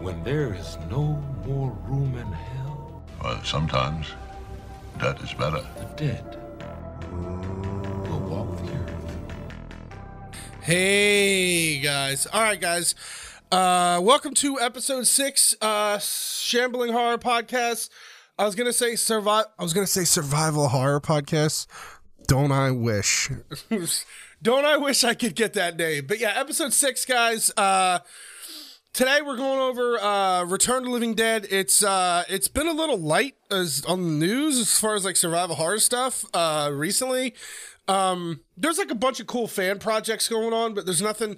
when there is no more room in hell, Well, sometimes that is better. the dead will walk the earth. Hey guys. All right, guys. Uh welcome to episode 6 uh Shambling Horror Podcast. I was going to say survive I was going to say survival horror podcast. Don't I wish. Don't I wish I could get that name. But yeah, episode 6 guys. Uh Today we're going over uh Return to Living Dead. It's uh it's been a little light as on the news as far as like survival horror stuff uh recently. Um there's like a bunch of cool fan projects going on, but there's nothing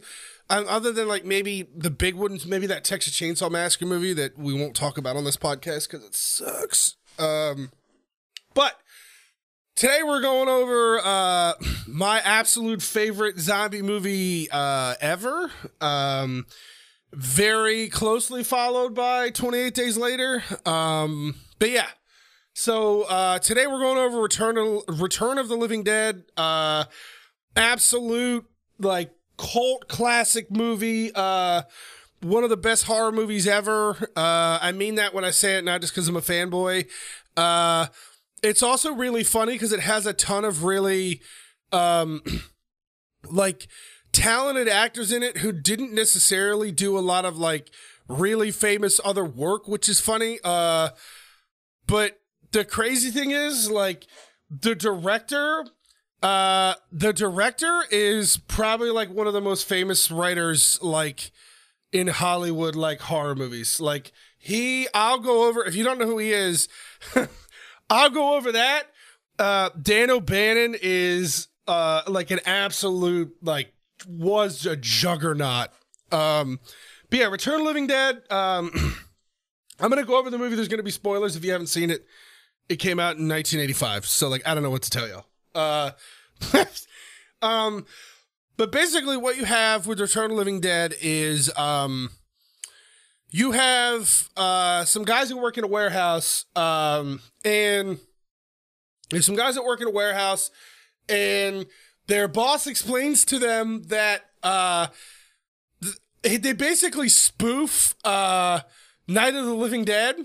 um, other than like maybe the big ones, maybe that Texas Chainsaw Massacre movie that we won't talk about on this podcast cuz it sucks. Um but Today we're going over uh my absolute favorite zombie movie uh ever. Um very closely followed by 28 days later. Um, but yeah. So uh, today we're going over Return of, Return of the Living Dead. Uh, absolute like cult classic movie. Uh, one of the best horror movies ever. Uh, I mean that when I say it, not just because I'm a fanboy. Uh, it's also really funny because it has a ton of really um, like talented actors in it who didn't necessarily do a lot of like really famous other work, which is funny. Uh, but the crazy thing is, like, the director, uh, the director is probably like one of the most famous writers, like, in Hollywood, like horror movies. Like, he, I'll go over, if you don't know who he is, I'll go over that. Uh, Dan O'Bannon is, uh, like an absolute, like, was a juggernaut. Um, but yeah, Return of Living Dead. Um, I'm gonna go over the movie. There's gonna be spoilers if you haven't seen it. It came out in 1985, so like I don't know what to tell you. Uh, um, but basically, what you have with Return of Living Dead is um, you have uh some guys who work in a warehouse, um, and there's some guys that work in a warehouse, and their boss explains to them that uh th- they basically spoof uh Night of the Living Dead.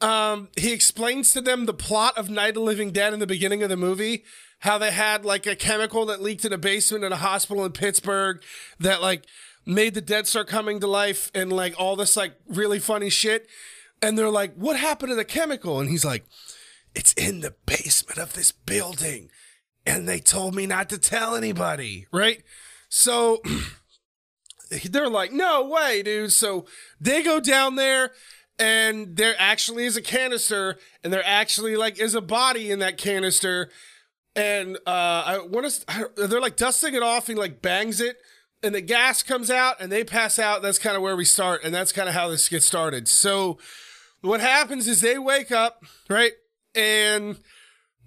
Um he explains to them the plot of Night of the Living Dead in the beginning of the movie, how they had like a chemical that leaked in a basement in a hospital in Pittsburgh that like made the dead start coming to life and like all this like really funny shit. And they're like, "What happened to the chemical?" And he's like, "It's in the basement of this building." And they told me not to tell anybody, right? So they're like, no way, dude. So they go down there and there actually is a canister and there actually like is a body in that canister. And uh I want to they're like dusting it off. He like bangs it and the gas comes out and they pass out. That's kind of where we start. And that's kind of how this gets started. So what happens is they wake up, right? And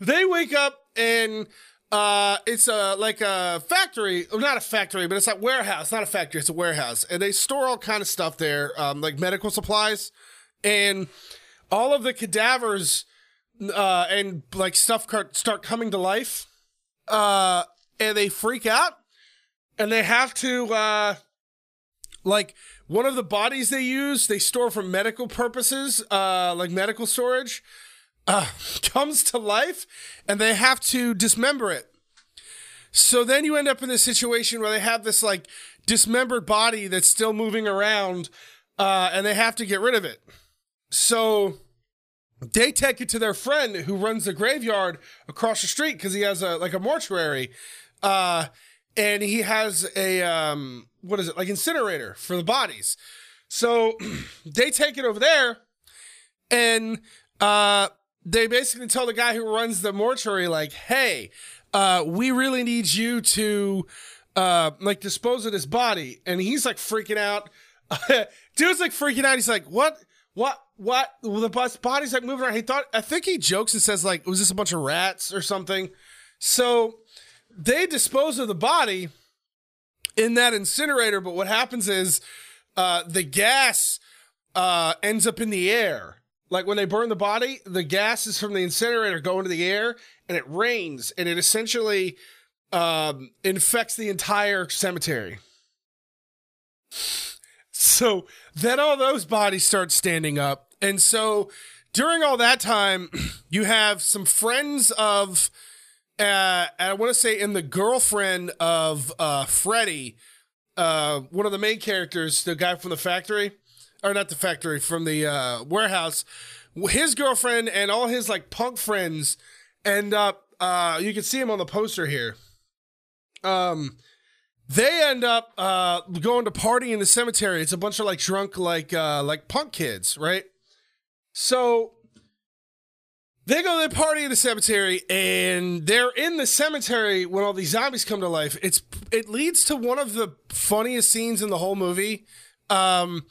they wake up and uh it's a like a factory or not a factory but it's a warehouse not a factory it's a warehouse. And they store all kind of stuff there um like medical supplies. And all of the cadavers uh and like stuff start coming to life uh and they freak out. And they have to uh like one of the bodies they use they store for medical purposes uh like medical storage uh, comes to life and they have to dismember it. So then you end up in this situation where they have this like dismembered body that's still moving around uh, and they have to get rid of it. So they take it to their friend who runs the graveyard across the street because he has a like a mortuary. Uh, and he has a um, what is it like incinerator for the bodies. So they take it over there and uh they basically tell the guy who runs the mortuary, like, hey, uh, we really need you to uh, like dispose of this body. And he's like freaking out. Dude's like freaking out. He's like, what? What? What? Well, the bus body's like moving around. He thought, I think he jokes and says, like, was this a bunch of rats or something? So they dispose of the body in that incinerator. But what happens is uh, the gas uh, ends up in the air. Like when they burn the body, the gases from the incinerator go into the air and it rains and it essentially um, infects the entire cemetery. so then all those bodies start standing up. And so during all that time, you have some friends of, uh, I want to say, in the girlfriend of uh, Freddy, uh, one of the main characters, the guy from the factory, or not the factory, from the uh, warehouse, his girlfriend and all his like punk friends end up. Uh, you can see him on the poster here. Um, they end up uh going to party in the cemetery. It's a bunch of like drunk like uh like punk kids, right? So they go to the party in the cemetery and they're in the cemetery when all these zombies come to life. It's it leads to one of the funniest scenes in the whole movie. Um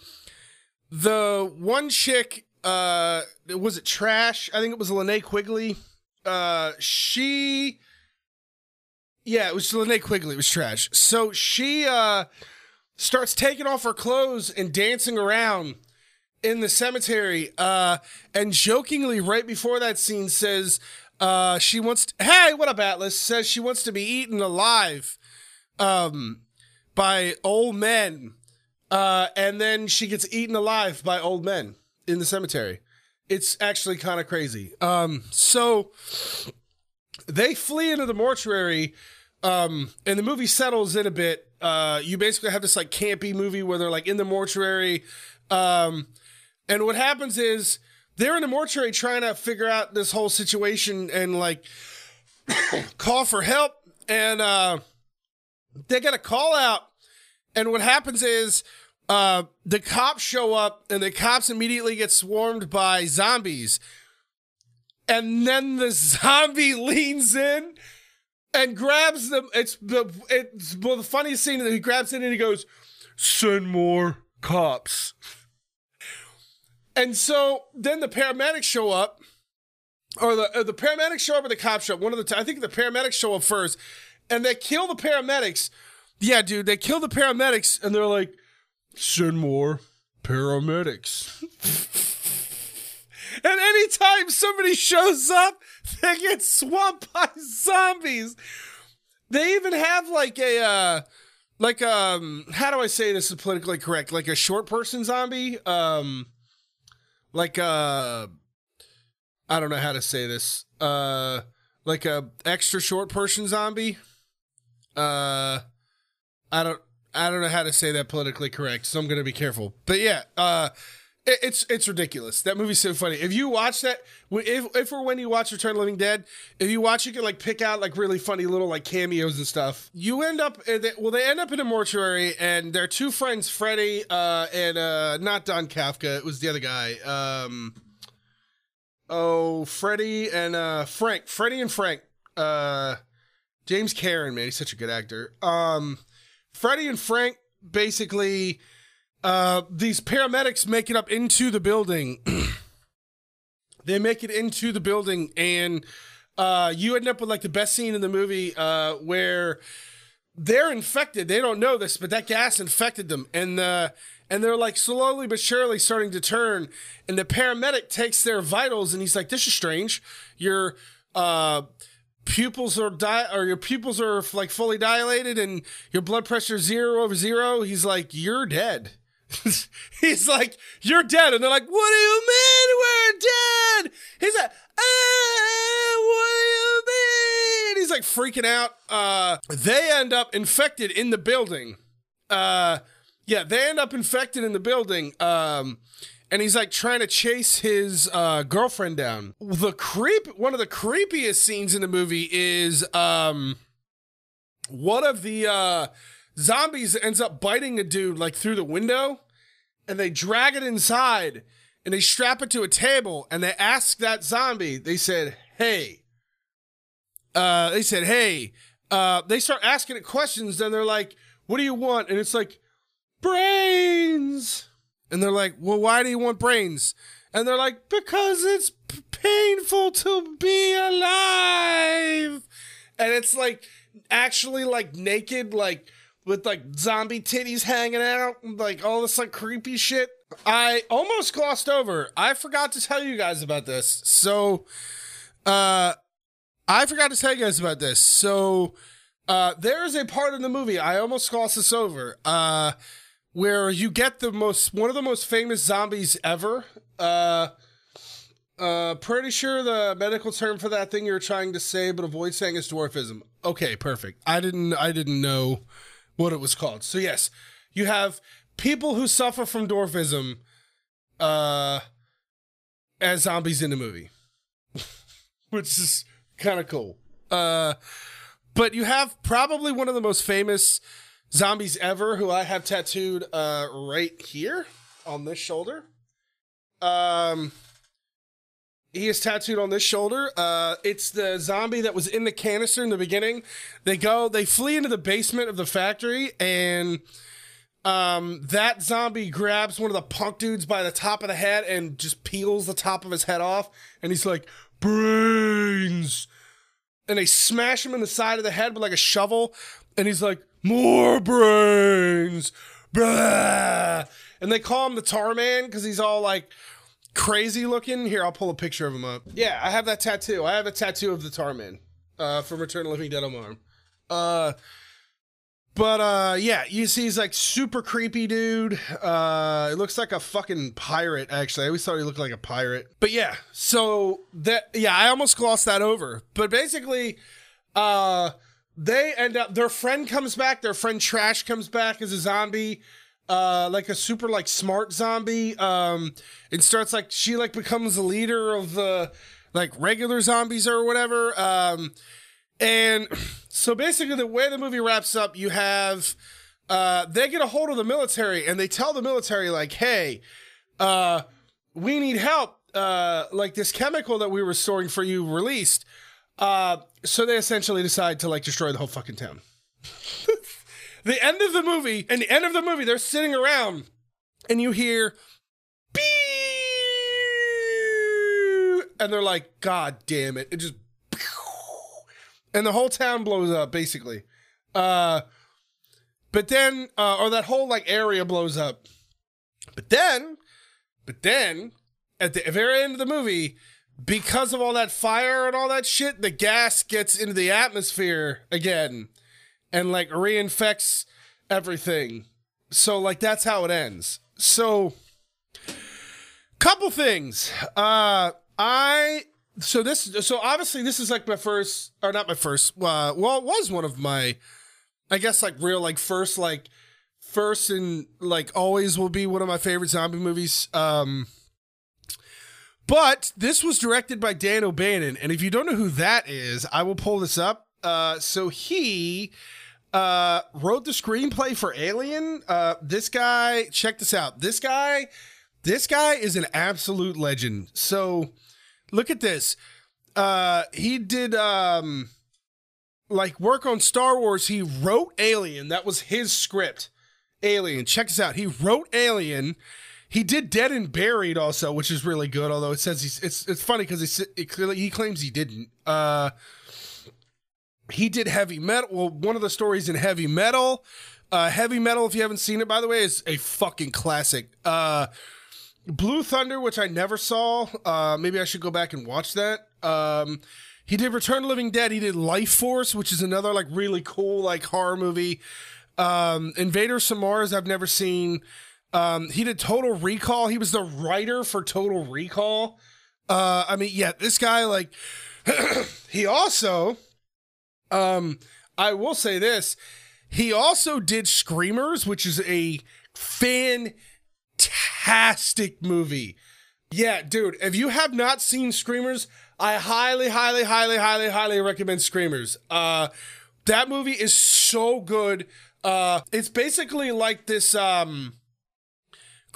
the one chick uh was it trash? I think it was Linnea Quigley. Uh she yeah, it was Linnea Quigley. It was trash. So she uh, starts taking off her clothes and dancing around in the cemetery. Uh, and jokingly, right before that scene, says uh, she wants. To, hey, what up, Atlas? Says she wants to be eaten alive um, by old men. Uh, and then she gets eaten alive by old men in the cemetery. It's actually kind of crazy. Um, so they flee into the mortuary um, and the movie settles in a bit. Uh, you basically have this like campy movie where they're like in the mortuary. Um, and what happens is they're in the mortuary trying to figure out this whole situation and like call for help. And uh, they get a call out. And what happens is uh, the cops show up and the cops immediately get swarmed by zombies. And then the zombie leans in and grabs them. It's the it's well, the funniest scene that he grabs it and he goes, "Send more cops." And so then the paramedics show up, or the uh, the paramedics show up or the cops show up. One of the t- I think the paramedics show up first, and they kill the paramedics. Yeah, dude, they kill the paramedics, and they're like, "Send more paramedics." and anytime somebody shows up, they get swamped by zombies. They even have like a uh like um how do I say this is politically correct? Like a short person zombie. Um like uh I don't know how to say this. Uh like a extra short person zombie. Uh I don't I don't know how to say that politically correct, so I'm gonna be careful. But yeah, uh it's it's ridiculous. That movie's so funny. If you watch that, if if or when you watch Return of Living Dead, if you watch, you can like pick out like really funny little like cameos and stuff. You end up well, they end up in a mortuary, and their two friends, Freddy uh, and uh, not Don Calfa, it was the other guy. Um, oh, Freddy and uh, Frank, Freddy and Frank. Uh, James Karen, man, he's such a good actor. Um, Freddy and Frank basically uh, these paramedics make it up into the building. they make it into the building, and uh, you end up with like the best scene in the movie uh, where they're infected. They don't know this, but that gas infected them, and the and they're like slowly but surely starting to turn. And the paramedic takes their vitals, and he's like, "This is strange. Your uh, pupils are di- or your pupils are like fully dilated, and your blood pressure zero over zero He's like, "You're dead." he's like, "You're dead," and they're like, "What do you mean we're dead?" He's like, ah, "What do you mean?" He's like freaking out. Uh, they end up infected in the building. Uh, yeah, they end up infected in the building. Um, and he's like trying to chase his uh, girlfriend down. The creep, one of the creepiest scenes in the movie is um, one of the uh, zombies ends up biting a dude like through the window and they drag it inside and they strap it to a table and they ask that zombie they said hey. Uh they said hey. Uh they start asking it questions then they're like what do you want? And it's like brains and they're like well why do you want brains and they're like because it's p- painful to be alive and it's like actually like naked like with like zombie titties hanging out, like all this like creepy shit. I almost glossed over. I forgot to tell you guys about this. So, uh, I forgot to tell you guys about this. So, uh, there is a part in the movie I almost glossed this over. Uh, where you get the most one of the most famous zombies ever. Uh, uh, pretty sure the medical term for that thing you're trying to say, but avoid saying is dwarfism. Okay, perfect. I didn't I didn't know what it was called. So yes, you have people who suffer from dwarfism uh as zombies in the movie. Which is kind of cool. Uh but you have probably one of the most famous zombies ever who I have tattooed uh right here on this shoulder. Um he is tattooed on this shoulder. Uh, it's the zombie that was in the canister in the beginning. They go, they flee into the basement of the factory, and um, that zombie grabs one of the punk dudes by the top of the head and just peels the top of his head off. And he's like, brains. And they smash him in the side of the head with like a shovel. And he's like, more brains. Blah. And they call him the Tar Man because he's all like, crazy looking. Here, I'll pull a picture of him up. Yeah, I have that tattoo. I have a tattoo of the Tarman uh, from Return of Living Dead on my arm. Uh, but uh, yeah, you see, he's like super creepy dude. Uh, it looks like a fucking pirate. Actually, I always thought he looked like a pirate. But yeah, so that yeah, I almost glossed that over. But basically, uh, they end up. Their friend comes back. Their friend Trash comes back as a zombie uh like a super like smart zombie um and starts like she like becomes the leader of the like regular zombies or whatever um and so basically the way the movie wraps up you have uh they get a hold of the military and they tell the military like hey uh we need help uh like this chemical that we were storing for you released uh so they essentially decide to like destroy the whole fucking town the end of the movie, and the end of the movie, they're sitting around, and you hear, and they're like, God damn it! It just, and the whole town blows up, basically. Uh, but then, uh, or that whole like area blows up. But then, but then, at the very end of the movie, because of all that fire and all that shit, the gas gets into the atmosphere again and like reinfects everything. So like that's how it ends. So couple things. Uh I so this so obviously this is like my first or not my first uh well it was one of my I guess like real like first like first and like always will be one of my favorite zombie movies. Um but this was directed by Dan O'Bannon, and if you don't know who that is, I will pull this up. Uh, so he uh, wrote the screenplay for Alien. Uh, this guy, check this out. This guy, this guy is an absolute legend. So look at this. Uh, he did um, like work on Star Wars. He wrote Alien. That was his script. Alien. Check this out. He wrote Alien. He did Dead and Buried also, which is really good. Although it says he's it's it's funny because he it, he claims he didn't. Uh, he did heavy metal. Well, one of the stories in heavy metal. Uh, heavy metal, if you haven't seen it, by the way, is a fucking classic. Uh, Blue Thunder, which I never saw. Uh, maybe I should go back and watch that. Um, he did Return of Living Dead. He did Life Force, which is another like really cool like horror movie. Um, Invader Mars, I've never seen. Um, he did Total Recall. He was the writer for Total Recall. Uh, I mean, yeah, this guy like he also um, I will say this. He also did Screamers, which is a fantastic movie. Yeah, dude, if you have not seen Screamers, I highly, highly, highly, highly, highly recommend Screamers. Uh, that movie is so good. Uh, it's basically like this um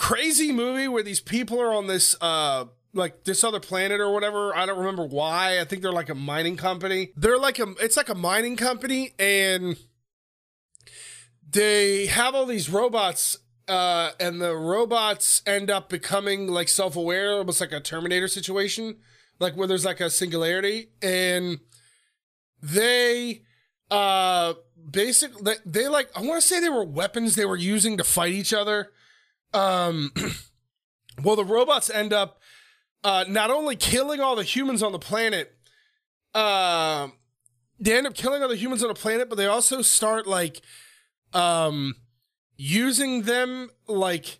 crazy movie where these people are on this uh like this other planet or whatever. I don't remember why. I think they're like a mining company. They're like a it's like a mining company and they have all these robots uh and the robots end up becoming like self-aware, almost like a Terminator situation, like where there's like a singularity and they uh basically they, they like I want to say they were weapons they were using to fight each other. Um well the robots end up uh, not only killing all the humans on the planet, uh, they end up killing all the humans on the planet, but they also start like um, using them like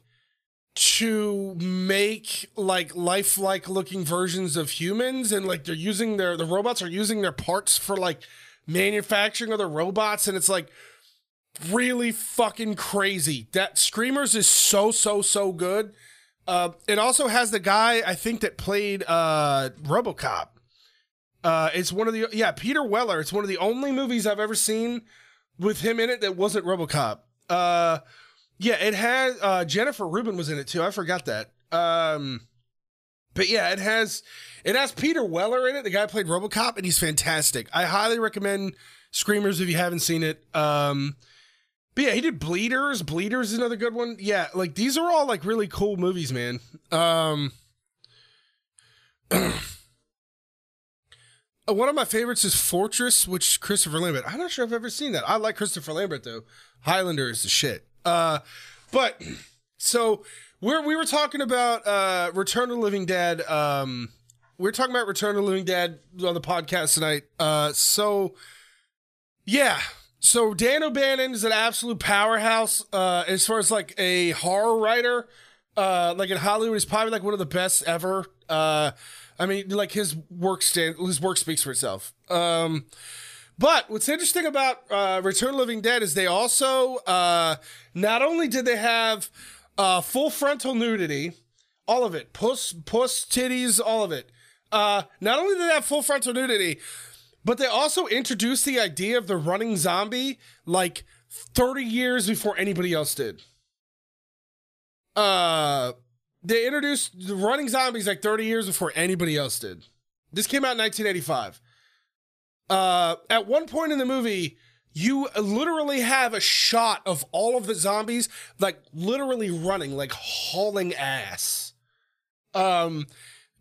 to make like lifelike looking versions of humans. And like they're using their the robots are using their parts for like manufacturing other robots. And it's like really fucking crazy that screamers is so so so good uh it also has the guy i think that played uh robocop uh it's one of the yeah peter weller it's one of the only movies i've ever seen with him in it that wasn't robocop uh yeah, it has uh, Jennifer Rubin was in it too. I forgot that. Um, but yeah, it has it has Peter Weller in it. The guy played RoboCop, and he's fantastic. I highly recommend Screamers if you haven't seen it. Um, but yeah, he did Bleeders. Bleeders is another good one. Yeah, like these are all like really cool movies, man. Um, one of my favorites is Fortress, which Christopher Lambert. I'm not sure I've ever seen that. I like Christopher Lambert though. Highlander is the shit. Uh, but so we're we were talking about uh, Return of the Living Dead. Um, we are talking about Return of the Living Dead on the podcast tonight. Uh, so yeah, so Dan O'Bannon is an absolute powerhouse uh, as far as like a horror writer. Uh, like in Hollywood, he's probably like one of the best ever. Uh, I mean, like his work stand, his work speaks for itself. Um, but what's interesting about uh, Return of Living Dead is they also uh, not only did they have uh, full frontal nudity, all of it, puss, puss, titties, all of it. Uh, not only did they have full frontal nudity, but they also introduced the idea of the running zombie like 30 years before anybody else did. Uh, they introduced the running zombies like 30 years before anybody else did. This came out in 1985. Uh, at one point in the movie, you literally have a shot of all of the zombies like literally running, like hauling ass. Um,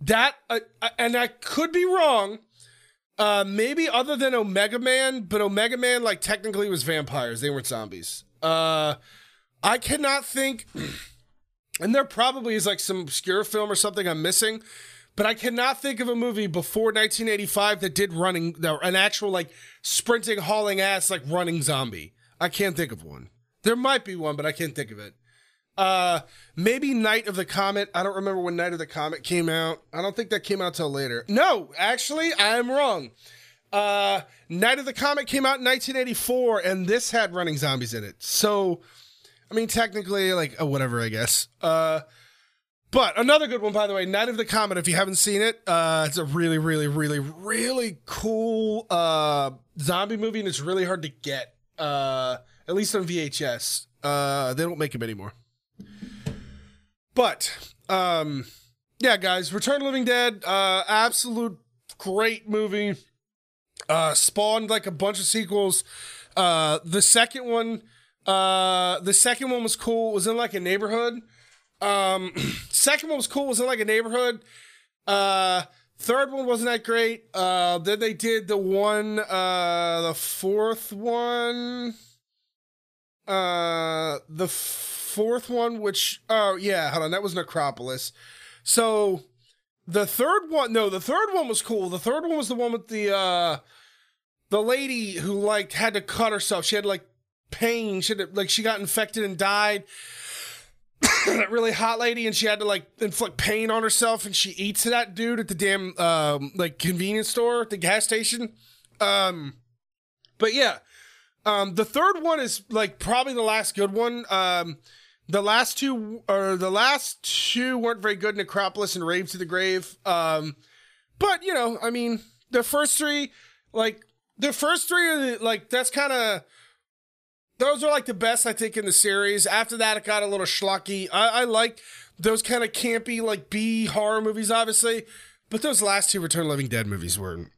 that uh, uh, and I could be wrong. Uh, maybe other than Omega Man, but Omega Man like technically was vampires. They weren't zombies. Uh, I cannot think, and there probably is like some obscure film or something I'm missing but I cannot think of a movie before 1985 that did running, an actual like sprinting, hauling ass, like running zombie. I can't think of one. There might be one, but I can't think of it. Uh, maybe Night of the Comet. I don't remember when Night of the Comet came out. I don't think that came out till later. No, actually, I am wrong. Uh, Night of the Comet came out in 1984, and this had running zombies in it. So, I mean, technically, like, oh, whatever, I guess. Uh, but another good one, by the way, Night of the Comet. If you haven't seen it, uh, it's a really, really, really, really cool uh, zombie movie, and it's really hard to get. Uh, at least on VHS. Uh, they don't make them anymore. But um, yeah, guys, Return Living Dead, uh, absolute great movie. Uh, spawned like a bunch of sequels. Uh, the second one, uh, the second one was cool. It was in like a neighborhood um, second one was cool. Was in like a neighborhood. Uh, third one wasn't that great. Uh, then they did the one. Uh, the fourth one. Uh, the fourth one, which oh yeah, hold on, that was Necropolis. So the third one, no, the third one was cool. The third one was the one with the uh, the lady who like had to cut herself. She had like pain. She had like she got infected and died that really hot lady and she had to like inflict pain on herself and she eats that dude at the damn um like convenience store the gas station um but yeah um the third one is like probably the last good one um the last two or the last two weren't very good necropolis and rave to the grave um but you know i mean the first three like the first three are the, like that's kind of those are like the best I think in the series. After that, it got a little schlocky. I, I like those kind of campy like B horror movies, obviously, but those last two Return Living Dead movies were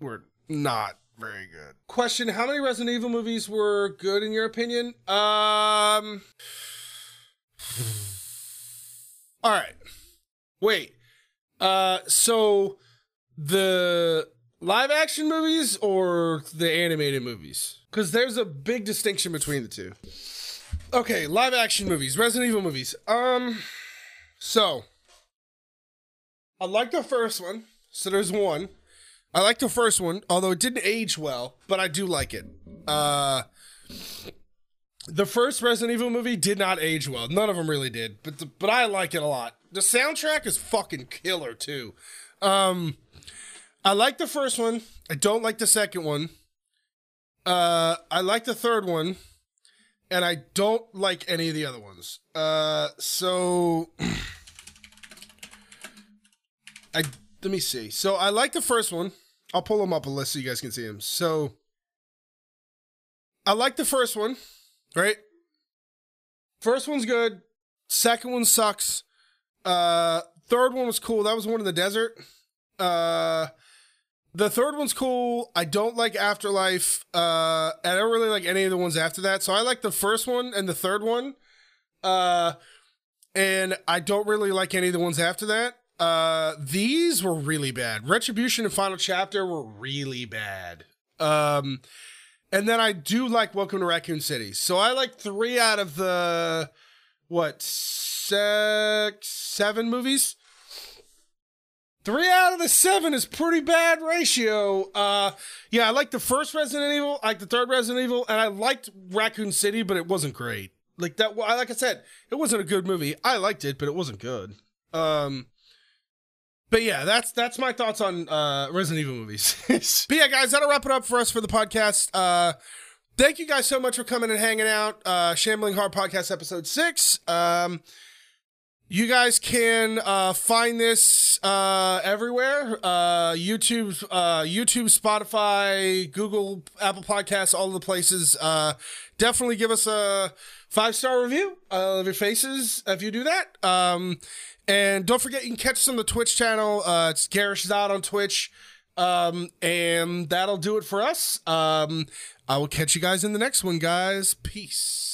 were not very good. Question: How many Resident Evil movies were good in your opinion? Um. All right. Wait. Uh. So the live action movies or the animated movies? Because there's a big distinction between the two. Okay, live action movies, Resident Evil movies. Um, so I like the first one. So there's one. I like the first one, although it didn't age well, but I do like it. Uh, the first Resident Evil movie did not age well. None of them really did, but the, but I like it a lot. The soundtrack is fucking killer too. Um, I like the first one. I don't like the second one. Uh, I like the third one, and I don't like any of the other ones. Uh, so I let me see. So I like the first one. I'll pull them up a list so you guys can see them. So I like the first one, right? First one's good. Second one sucks. Uh, third one was cool. That was one in the desert. Uh, the third one's cool. I don't like Afterlife. Uh, I don't really like any of the ones after that. So I like the first one and the third one. Uh, and I don't really like any of the ones after that. Uh, these were really bad. Retribution and Final Chapter were really bad. Um, and then I do like Welcome to Raccoon City. So I like three out of the what six, seven movies. Three out of the seven is pretty bad ratio. Uh, yeah, I like the first Resident Evil, I like the third Resident Evil, and I liked Raccoon City, but it wasn't great. Like that, like I said, it wasn't a good movie. I liked it, but it wasn't good. Um, but yeah, that's that's my thoughts on uh, Resident Evil movies. but yeah, guys, that'll wrap it up for us for the podcast. Uh, thank you guys so much for coming and hanging out. Uh, Shambling Horror Podcast episode six. Um, you guys can uh, find this uh, everywhere: uh, YouTube, uh, YouTube, Spotify, Google, Apple Podcasts, all of the places. Uh, definitely give us a five star review of your faces if you do that. Um, and don't forget, you can catch us on the Twitch channel. Uh, it's Garish Zodd on Twitch. Um, and that'll do it for us. Um, I will catch you guys in the next one, guys. Peace.